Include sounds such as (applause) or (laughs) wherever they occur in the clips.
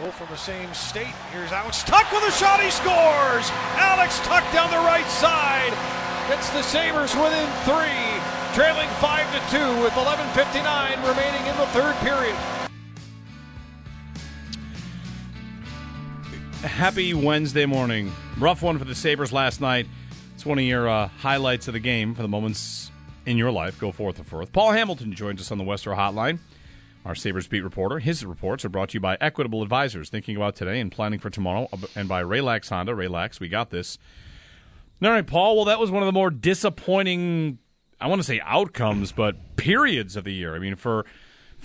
Both from the same state. Here's Alex Tuch with a shot. He scores. Alex Tuch down the right side. Gets the Sabres within three, trailing five to two with 11:59 remaining in the third period. Happy Wednesday morning. Rough one for the Sabres last night. It's one of your uh, highlights of the game for the moments in your life. Go forth and forth. Paul Hamilton joins us on the Western Hotline. Our Sabres beat reporter. His reports are brought to you by Equitable Advisors, thinking about today and planning for tomorrow, and by Raylax Honda. Raylax, we got this. All right, Paul. Well, that was one of the more disappointing, I want to say outcomes, but periods of the year. I mean, for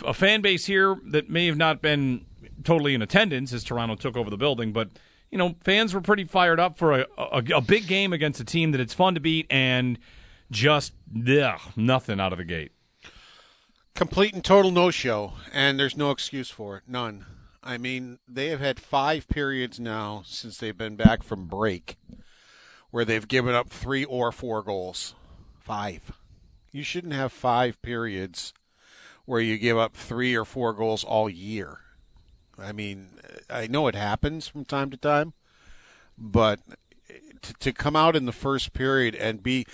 a fan base here that may have not been totally in attendance as Toronto took over the building, but you know, fans were pretty fired up for a, a, a big game against a team that it's fun to beat and just ugh, nothing out of the gate. Complete and total no show, and there's no excuse for it. None. I mean, they have had five periods now since they've been back from break where they've given up three or four goals. Five. You shouldn't have five periods where you give up three or four goals all year. I mean, I know it happens from time to time, but to, to come out in the first period and be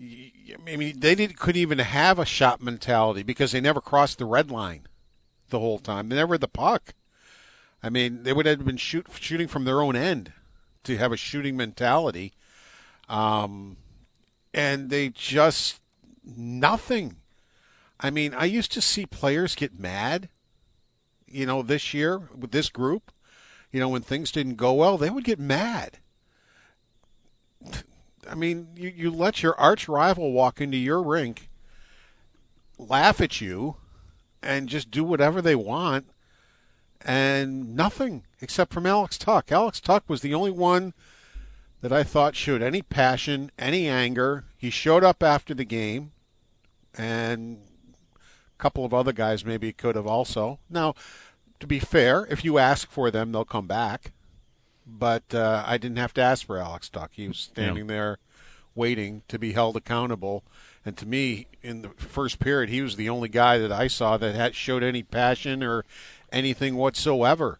I mean, they didn't, couldn't even have a shot mentality because they never crossed the red line the whole time. They never had the puck. I mean, they would have been shoot, shooting from their own end to have a shooting mentality. Um, and they just nothing. I mean, I used to see players get mad, you know, this year with this group. You know, when things didn't go well, they would get mad. I mean, you, you let your arch rival walk into your rink, laugh at you, and just do whatever they want, and nothing except from Alex Tuch. Alex Tuch was the only one that I thought showed any passion, any anger. He showed up after the game, and a couple of other guys maybe could have also. Now, to be fair, if you ask for them, they'll come back but uh, I didn't have to ask for Alex Tuch. He was standing yeah. there waiting to be held accountable. And to me, in the first period, he was the only guy that I saw that had showed any passion or anything whatsoever.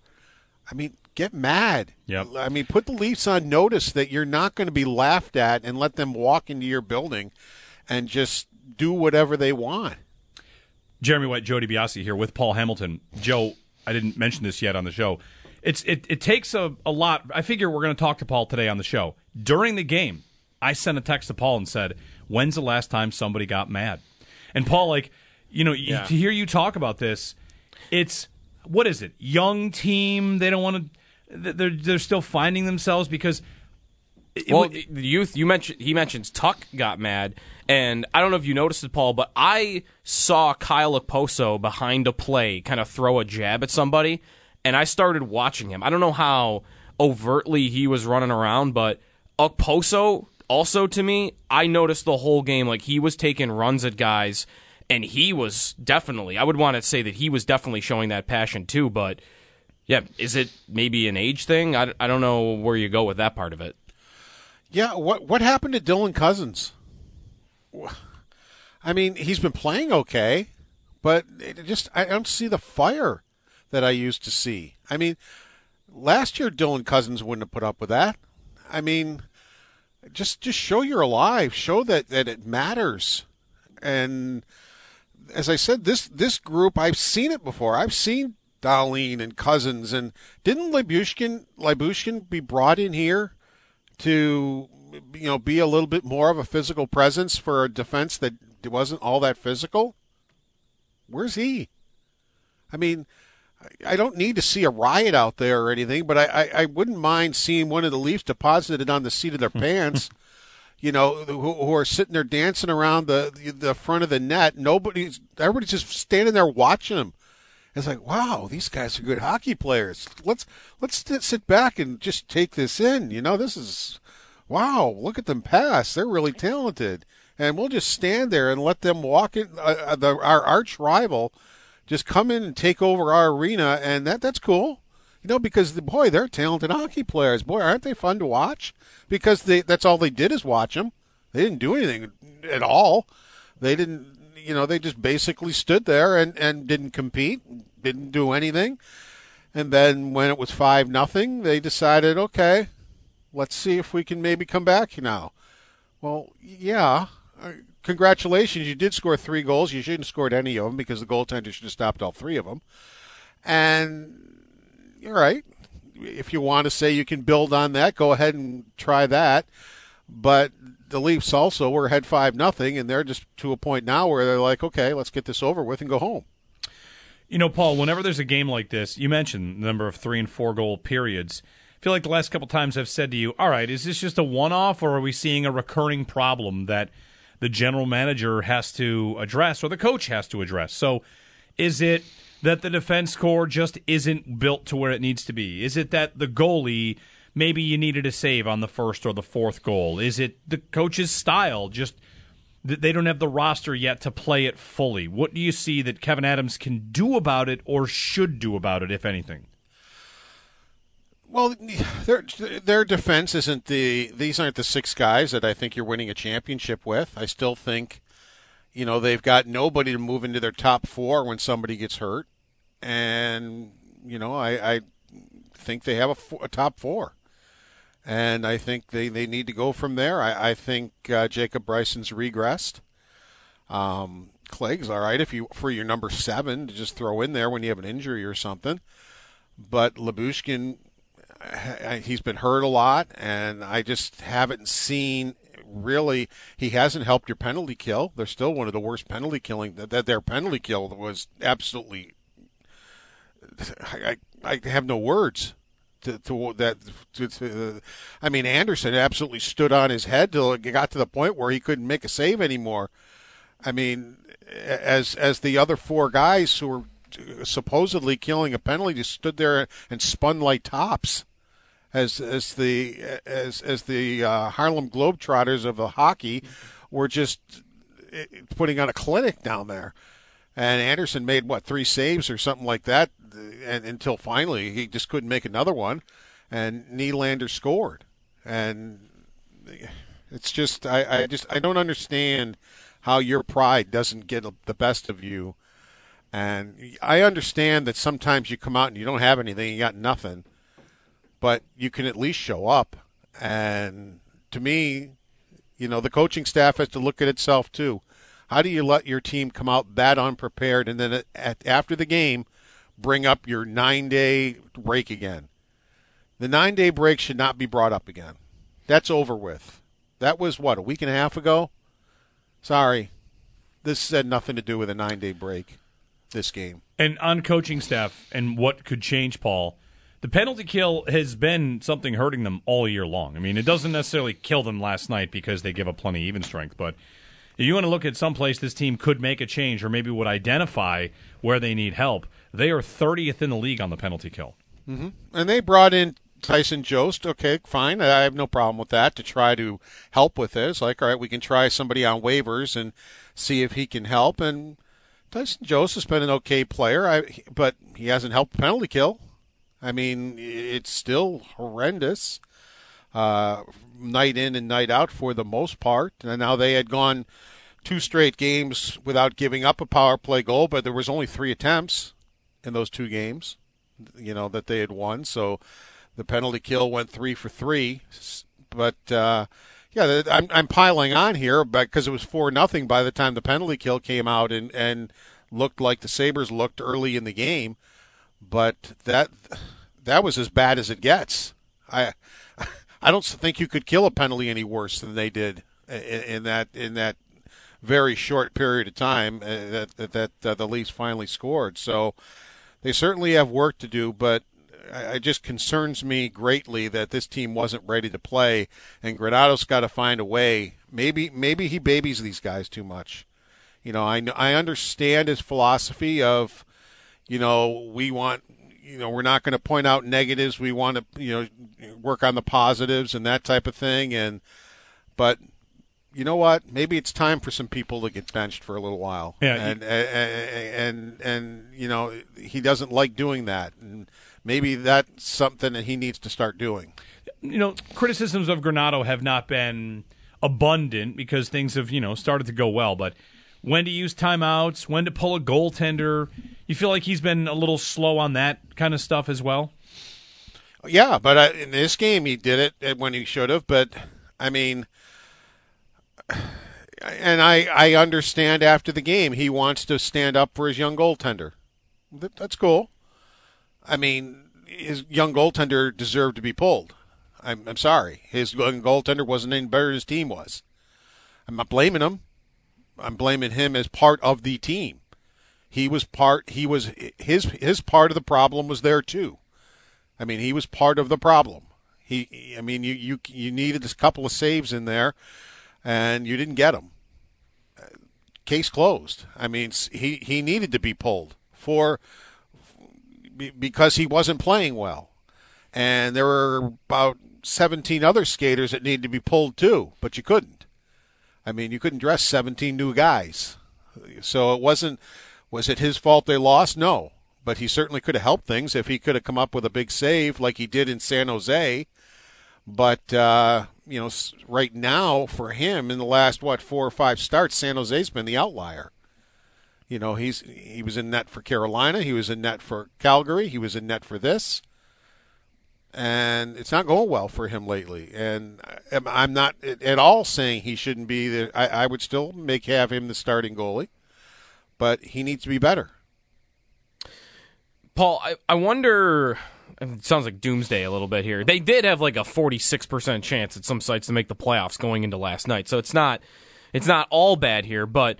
I mean, get mad. Yep. I mean, put the Leafs on notice that you're not going to be laughed at and let them walk into your building and just do whatever they want. Jeremy White, Jody DiBiase here with Paul Hamilton. Joe, I didn't mention this yet on the show it's it, it takes a, a lot. I figure we're going to talk to Paul today on the show. During the game, I sent a text to Paul and said, "When's the last time somebody got mad?" And Paul, like, you know, yeah. to hear you talk about this, it's what is it? Young team. They don't want to. They're they're still finding themselves because. It, well, the youth you mentioned he mentions Tuch got mad, and I don't know if you noticed it, Paul, but I saw Kyle Okposo behind a play kind of throw a jab at somebody, and I started watching him. I don't know how overtly he was running around, but Okposo also to me, I noticed the whole game like he was taking runs at guys and he was definitely I would want to say that he was definitely showing that passion too, but yeah, is it maybe an age thing? I, I don't know where you go with that part of it. Yeah, what what happened to Dylan Cozens? I mean, he's been playing okay, but just I don't see the fire that I used to see. I mean, last year Dylan Cozens wouldn't have put up with that. I mean, just just show you're alive. Show that that it matters. And as I said, this this group I've seen it before. I've seen Dahlin and Cozens, and didn't Libushkin Lyubushkin be brought in here to you know be a little bit more of a physical presence for a defense that wasn't all that physical? Where's he? I mean, I don't need to see a riot out there or anything, but I, I, I wouldn't mind seeing one of the Leafs deposited on the seat of their (laughs) pants. you know, who, who, are sitting there dancing around the the front of the net. Nobody's everybody's just standing there watching them It's like, wow, these guys are good hockey players. Let's let's sit back and just take this in. You know, this is wow. Look at them pass. They're really talented, and we'll just stand there and let them walk in. Uh, uh the, our arch rival just come in and take over our arena, and that that's cool. You know, because the, boy, they're talented hockey players. Boy, aren't they fun to watch? Because they that's all they did is watch them. They didn't do anything at all. They didn't, you know, they just basically stood there and and didn't compete, didn't do anything. And then when it was five nothing, they decided, okay, let's see if we can maybe come back now. Well, yeah, congratulations, you did score three goals. You shouldn't have scored any of them because the goaltender should have stopped all three of them. And you're right. If you want to say you can build on that, go ahead and try that. But the Leafs also were ahead five nothing, and they're just to a point now where they're like, okay, let's get this over with and go home. You know, Paul, whenever there's a game like this, you mentioned the number of three and four goal periods. I feel like the last couple times I've said to you, all right, is this just a one off, or are we seeing a recurring problem that the general manager has to address or the coach has to address? So is it that the defense core just isn't built to where it needs to be? Is it that the goalie maybe you needed a save on the first or the fourth goal? Is it the coach's style just that they don't have the roster yet to play it fully. What do you see that Kevin Adams can do about it or should do about it, if anything? Well, their their defense isn't the these aren't the six guys that I think you're winning a championship with. I still think, you know, they've got nobody to move into their top four when somebody gets hurt, and you know, I, I think they have a, a top four and I think they, they need to go from there. I, I think uh, Jacob Bryson's regressed. Um, Clague's all right if you for your number seven to just throw in there when you have an injury or something. But Lyubushkin, he's been hurt a lot, and I just haven't seen really. He hasn't helped your penalty kill. They're still one of the worst penalty killing. That their penalty kill was absolutely. I, I have no words to, to that. To, to, I mean, Anderson absolutely stood on his head till it got to the point where he couldn't make a save anymore. I mean, as as the other four guys who were supposedly killing a penalty just stood there and spun like tops as as the as as the uh, Harlem Globetrotters of the hockey were just eh, putting on a clinic down there. And Anderson made what three saves or something like that and until finally he just couldn't make another one, and Nylander scored, and it's just I, I just I don't understand how your pride doesn't get the best of you. And I understand that sometimes you come out and you don't have anything, you got nothing, but you can at least show up. And to me, you know, the coaching staff has to look at itself too. How do you let your team come out that unprepared and then at, after the game bring up your nine day break again. The nine day break should not be brought up again. That's over with. That was what, a week and a half ago? Sorry. This had nothing to do with a nine day break, this game. And on coaching staff and what could change, Paul, the penalty kill has been something hurting them all year long. I mean, it doesn't necessarily kill them last night because they give up plenty even strength, but if you want to look at some place this team could make a change or maybe would identify where they need help, they are 30th in the league on the penalty kill. Mm-hmm. And they brought in Tyson Jost. Okay, fine. I have no problem with that to try to help with this. Like, all right, we can try somebody on waivers and see if he can help. And Tyson Jost has been an okay player, I, but he hasn't helped penalty kill. I mean, it's still horrendous. Uh, night in and night out for the most part. And now they had gone two straight games without giving up a power play goal, but there was only three attempts in those two games, you know, that they had won. So the penalty kill went three for three. But uh, yeah, I'm, I'm piling on here because it was four nothing by the time the penalty kill came out and and looked like the Sabres looked early in the game. But that that was as bad as it gets. I (laughs) I don't think you could kill a penalty any worse than they did in, in that in that very short period of time uh, that that, that uh, the Leafs finally scored. So they certainly have work to do, but it just concerns me greatly that this team wasn't ready to play, and Granato's got to find a way. Maybe maybe he babies these guys too much. You know, I I understand his philosophy of, you know, we want, you know, we're not going to point out negatives. We want to, you know, work on the positives and that type of thing. And, but you know what? Maybe it's time for some people to get benched for a little while. Yeah. And and and, and you know he doesn't like doing that, and maybe that's something that he needs to start doing. You know, criticisms of Granato have not been abundant because things have you know started to go well, but when to use timeouts, when to pull a goaltender, you feel like he's been a little slow on that kind of stuff as well. Yeah, but uh, in this game he did it when he should have. But I mean and I, I understand after the game he wants to stand up for his young goaltender. That's cool. I mean, his young goaltender deserved to be pulled. I'm, I'm sorry. His young goaltender wasn't any better than his team was. I'm not blaming him. I'm blaming him as part of the team. He was part. He was his his part of the problem was there too. I mean, he was part of the problem. He. I mean, you you you needed a couple of saves in there and you didn't get them. Case closed. I mean, he he needed to be pulled for because he wasn't playing well, and there were about 17 other skaters that needed to be pulled too, but you couldn't. I mean, you couldn't dress 17 new guys, so it wasn't. Was it his fault they lost? No, but he certainly could have helped things if he could have come up with a big save like he did in San Jose. But uh, you know, right now for him in the last what four or five starts, San Jose's been the outlier. You know, he's he was in net for Carolina, he was in net for Calgary, he was in net for this, and it's not going well for him lately. And I'm not at all saying he shouldn't be there. I, I would still make have him the starting goalie, but he needs to be better. Paul, I, I wonder it sounds like doomsday a little bit here. They did have like a 46% chance at some sites to make the playoffs going into last night. So it's not it's not all bad here, but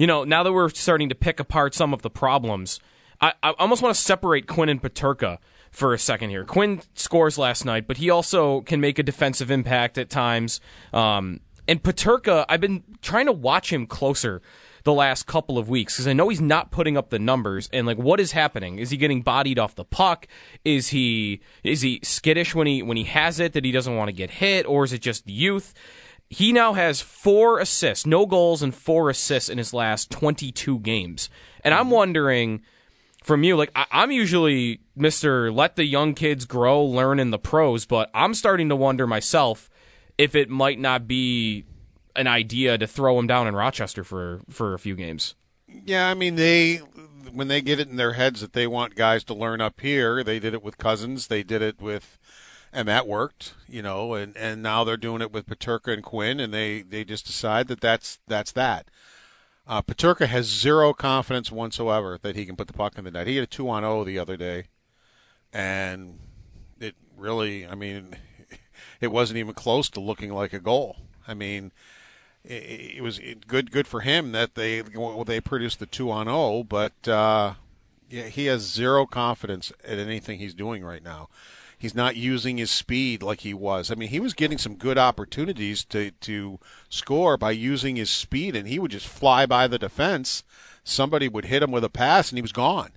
you know, now that we're starting to pick apart some of the problems, I, I almost want to separate Quinn and Peterka for a second here. Quinn scores last night, but he also can make a defensive impact at times. Um, and Peterka, I've been trying to watch him closer the last couple of weeks because I know he's not putting up the numbers. And like, what is happening? Is he getting bodied off the puck? Is he is he skittish when he when he has it that he doesn't want to get hit, or is it just youth? He now has four assists, no goals, and four assists in his last 22 games. And I'm mm-hmm. wondering from you, like, I- I'm usually Mr. Let the young kids grow, learn in the pros, but I'm starting to wonder myself if it might not be an idea to throw him down in Rochester for for a few games. Yeah, I mean they when they get it in their heads that they want guys to learn up here, they did it with Cozens, they did it with and that worked, you know, and and now they're doing it with Peterka and Quinn and they they just decide that that's that's that. Uh, Peterka has zero confidence whatsoever that he can put the puck in the net. He had a two on zero the other day, and it really, I mean, (laughs) it wasn't even close to looking like a goal. I mean, it, was good good for him that they well, they produced the two on zero, but uh, yeah, he has zero confidence at anything he's doing right now. He's not using his speed like he was. I mean, he was getting some good opportunities to to score by using his speed, and he would just fly by the defense. Somebody would hit him with a pass, and he was gone.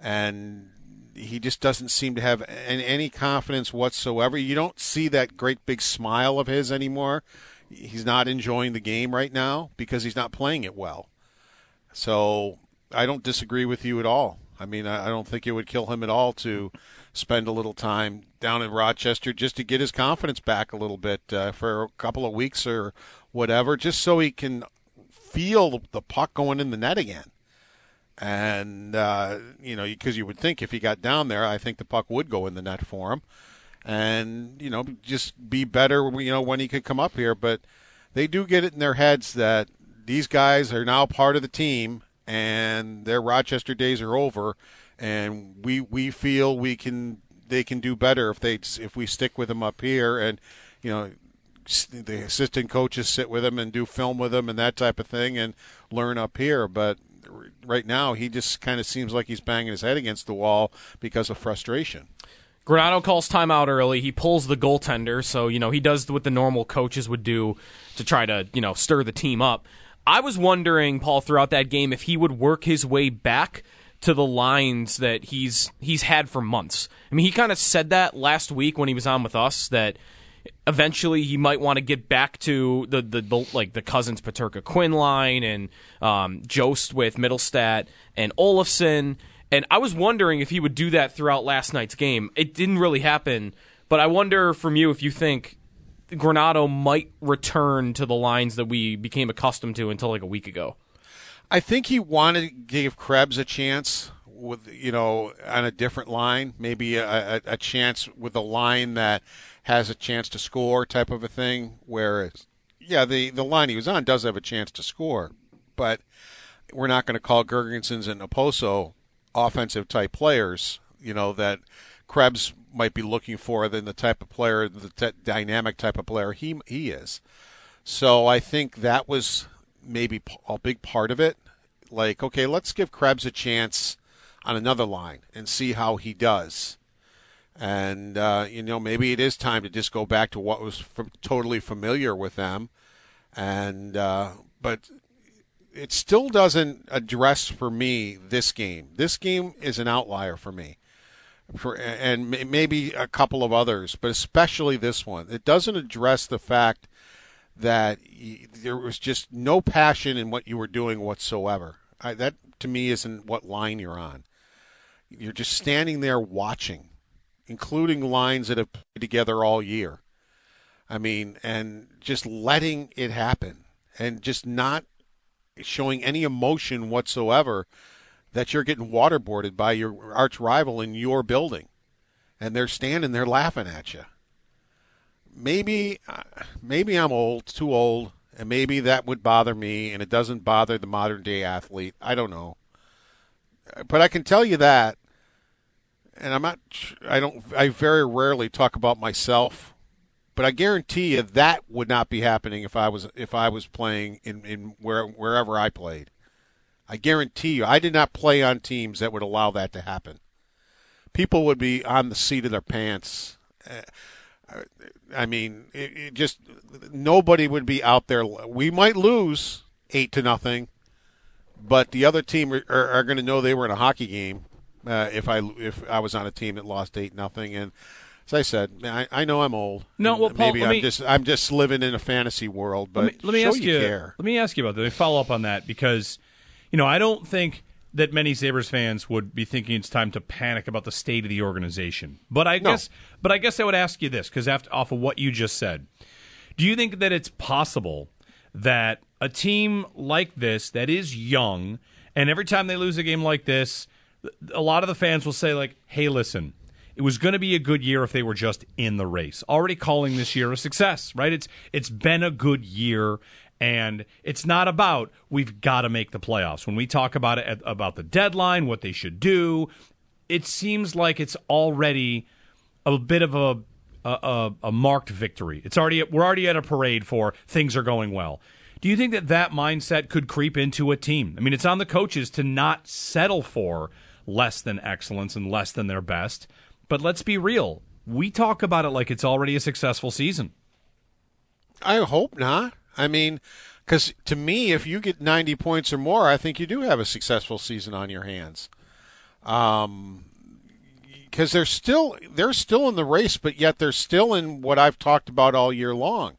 And he just doesn't seem to have any confidence whatsoever. You don't see that great big smile of his anymore he's not enjoying the game right now because he's not playing it well. So I don't disagree with you at all. I mean, I don't think it would kill him at all to spend a little time down in Rochester just to get his confidence back a little bit uh, for a couple of weeks or whatever, just so he can feel the puck going in the net again. And, uh, you know, because you would think if he got down there, I think the puck would go in the net for him. And you know just be better you know when he could come up here. But they do get it in their heads that these guys are now part of the team and their Rochester days are over and we we feel we can they can do better if they if we stick with them up here and you know the assistant coaches sit with them and do film with them and that type of thing and learn up here but right now he just kind of seems like he's banging his head against the wall because of frustration Granato calls timeout early. He pulls the goaltender, so you know he does what the normal coaches would do to try to you know stir the team up. I was wondering, Paul, throughout that game, if he would work his way back to the lines that he's he's had for months. I mean, he kind of said that last week when he was on with us that eventually he might want to get back to the, the, the like the Cozens Peterka Quinn line and um, Jost with Mittelstadt and Olofsson. And I was wondering if he would do that throughout last night's game. It didn't really happen, but I wonder from you if you think Granato might return to the lines that we became accustomed to until like a week ago. I think he wanted to give Krebs a chance with you know on a different line, maybe a, a, a chance with a line that has a chance to score type of a thing. Whereas, yeah, the the line he was on does have a chance to score, but we're not going to call Girgensons and Okposo offensive type players. You know that Krebs might be looking for than the type of player, the t- dynamic type of player he he is. So I think that was maybe a big part of it. Like, okay, let's give Krebs a chance on another line and see how he does. And uh, you know, maybe it is time to just go back to what was totally familiar with them. And uh, but it still doesn't address for me this game. This game is an outlier for me. For, and maybe a couple of others, but especially this one. It doesn't address the fact that there was just no passion in what you were doing whatsoever. I, that to me isn't what line you're on. You're just standing there watching, including lines that have played together all year. I mean, and just letting it happen and just not showing any emotion whatsoever that you're getting waterboarded by your arch rival in your building. And they're standing there laughing at you maybe uh, maybe I'm old, too old, and maybe that would bother me, and it doesn't bother the modern day athlete. I don't know, but I can tell you that, and I'm not. I don't. I very rarely talk about myself, but I guarantee you that would not be happening if I was if I was playing in in where wherever I played. I guarantee you, I did not play on teams that would allow that to happen. People would be on the seat of their pants. Uh, I mean, it, it just nobody would be out there. We might lose eight to nothing, but the other team are, are, are going to know they were in a hockey game. Uh, if I if I was on a team that lost eight nothing, and as I said, I, I know I'm old. No, well, Paul, maybe I'm me, just I'm just living in a fantasy world. But let me, let me ask you, you care. let me ask you about that. Let me follow up on that because you know I don't think that many Sabres fans would be thinking it's time to panic about the state of the organization. But I no. guess but I guess I would ask you this because off of what you just said. Do you think that it's possible that a team like this that is young and every time they lose a game like this, a lot of the fans will say like, "Hey, listen, it was going to be a good year if they were just in the race. Already calling this year a success, right? It's it's been a good year and it's not about we've got to make the playoffs. When we talk about it about the deadline, what they should do, it seems like it's already a bit of a a, a marked victory. It's already we're already at a parade for things are going well. Do you think that that mindset could creep into a team? I mean, it's on the coaches to not settle for less than excellence and less than their best. But let's be real. We talk about it like it's already a successful season. I hope not. I mean, because to me, if you get 90 points or more, I think you do have a successful season on your hands. Um, because they're still they're still in the race, but yet they're still in what I've talked about all year long.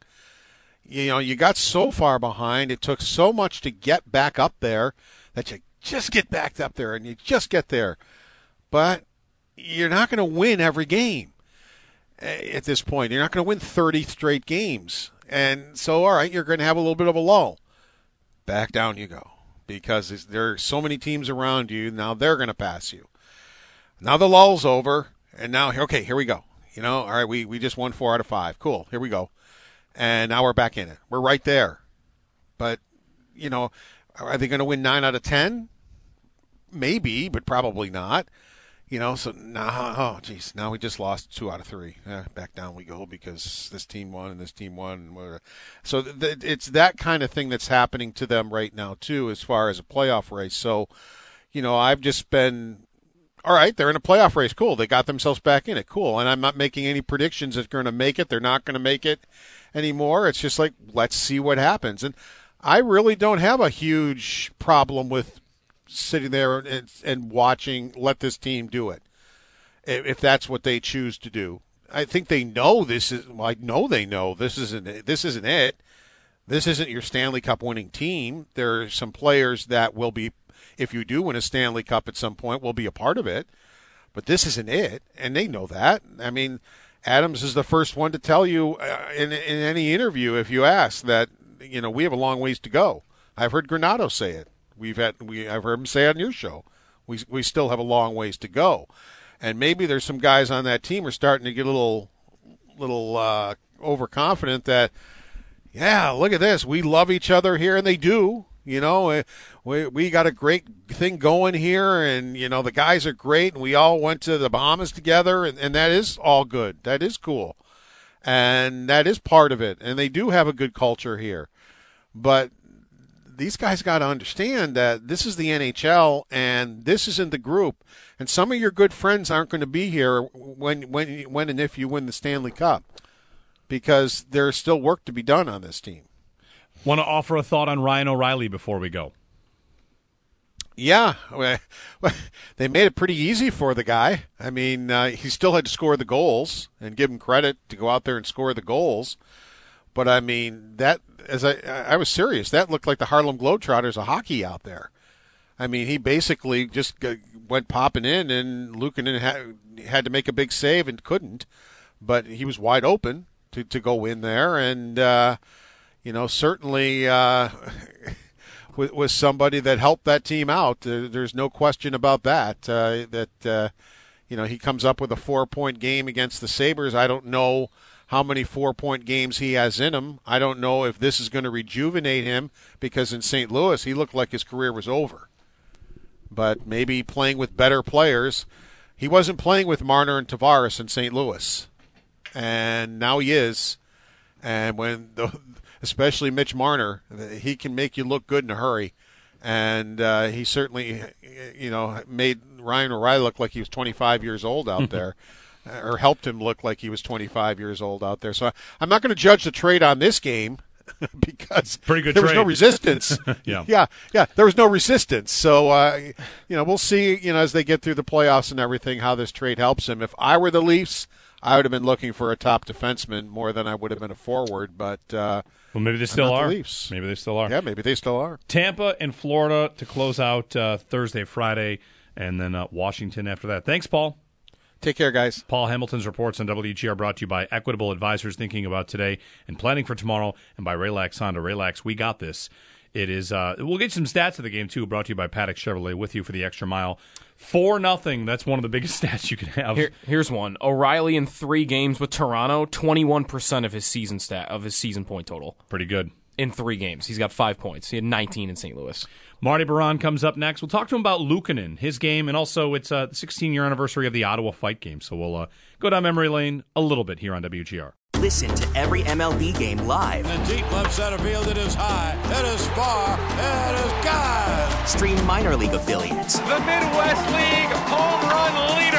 You know, you got so far behind. It took so much to get back up there that you just get back up there and you just get there. But you're not going to win every game eh, at this point. You're not going to win 30 straight games. And so, all right, you're going to have a little bit of a lull. Back down you go because there are so many teams around you. Now they're going to pass you. Now the lull's over, and now okay, here we go. You know, all right, we we just won four out of five. Cool, here we go, and now we're back in it. We're right there, but you know, are they going to win nine out of ten? Maybe, but probably not. You know, so now, oh, geez, now we just lost two out of three. Eh, back down we go because this team won and this team won. So th- it's that kind of thing that's happening to them right now too, as far as a playoff race. So, you know, I've just been all right, they're in a playoff race. Cool. They got themselves back in it. Cool. And I'm not making any predictions that they're going to make it. They're not going to make it anymore. It's just like, let's see what happens. And I really don't have a huge problem with sitting there and, and watching. Let this team do it, if that's what they choose to do. I think they know this is. Well, I know they know this isn't. This isn't it. This isn't your Stanley Cup winning team. There are some players that will be, if you do win a Stanley Cup at some point, will be a part of it. But this isn't it, and they know that. I mean, Adams is the first one to tell you uh, in, in any interview, if you ask, that you know we have a long ways to go. I've heard Granato say it. We've had we I've heard him say on your show. We we still have a long ways to go, and maybe there's some guys on that team are starting to get a little little uh, overconfident that yeah, look at this. We love each other here, and they do. You know, eh, we we got a great thing going here, and you know the guys are great, and we all went to the Bahamas together, and, and that is all good. That is cool, and that is part of it. And they do have a good culture here, but these guys got to understand that this is the NHL, and this isn't the group. And some of your good friends aren't going to be here when when when and if you win the Stanley Cup because there's still work to be done on this team. Want to offer a thought on Ryan O'Reilly before we go? Yeah, (laughs) they made it pretty easy for the guy. I mean, uh, he still had to score the goals, and give him credit to go out there and score the goals. But I mean, that as I I was serious, that looked like the Harlem Globetrotters of hockey out there. I mean, he basically just went popping in, and Luukkonen had, had to make a big save and couldn't, but he was wide open, to, to go in there, and uh, you know certainly uh, (laughs) was, somebody that helped that team out. there's no question about that. Uh, that uh, you know he comes up with a four point game against the Sabres. I don't know how many four point games he has in him. I don't know if this is going to rejuvenate him because in St. Louis he looked like his career was over. But maybe playing with better players. He wasn't playing with Marner and Tavares in St. Louis and now he is. And when the, especially Mitch Marner, he can make you look good in a hurry, and uh, he certainly, you know, made Ryan O'Reilly look like he was 25 years old out (laughs) there. Or helped him look like he was 25 years old out there. So I'm not going to judge the trade on this game (laughs) because Pretty good there trade. was no resistance. (laughs) yeah, (laughs) yeah, yeah. There was no resistance. So uh, you know, we'll see. You know, as they get through the playoffs and everything, how this trade helps him. If I were the Leafs, I would have been looking for a top defenseman more than I would have been a forward, but uh, well, maybe they still are. The Leafs. Maybe they still are. Yeah, maybe they still are. Tampa and Florida to close out uh, Thursday, Friday, and then uh, Washington after that. Thanks, Paul. Take care, guys. Paul Hamilton's reports on WGR brought to you by Equitable Advisors thinking about today and planning for tomorrow, and by Raylax Honda. Raylax, we got this. It is. Uh, we'll get some stats of the game too. Brought to you by Paddock Chevrolet. With you for the extra mile. Four nothing. That's one of the biggest (laughs) stats you can have. Here, here's one. O'Reilly in three games with Toronto, twenty one percent of his season stat of his season point total. Pretty good in three games. He's got five points. He had 19 in St. Louis. Marty Biron comes up next. We'll talk to him about Luukkonen, his game, and also it's uh, the 16 year anniversary of the Ottawa fight game. So we'll uh, go down memory lane a little bit here on WGR. Listen to every MLB game live. In the deep left center field, it is high, it is far, it is gone. Stream minor league affiliates. The Midwest League home run leader.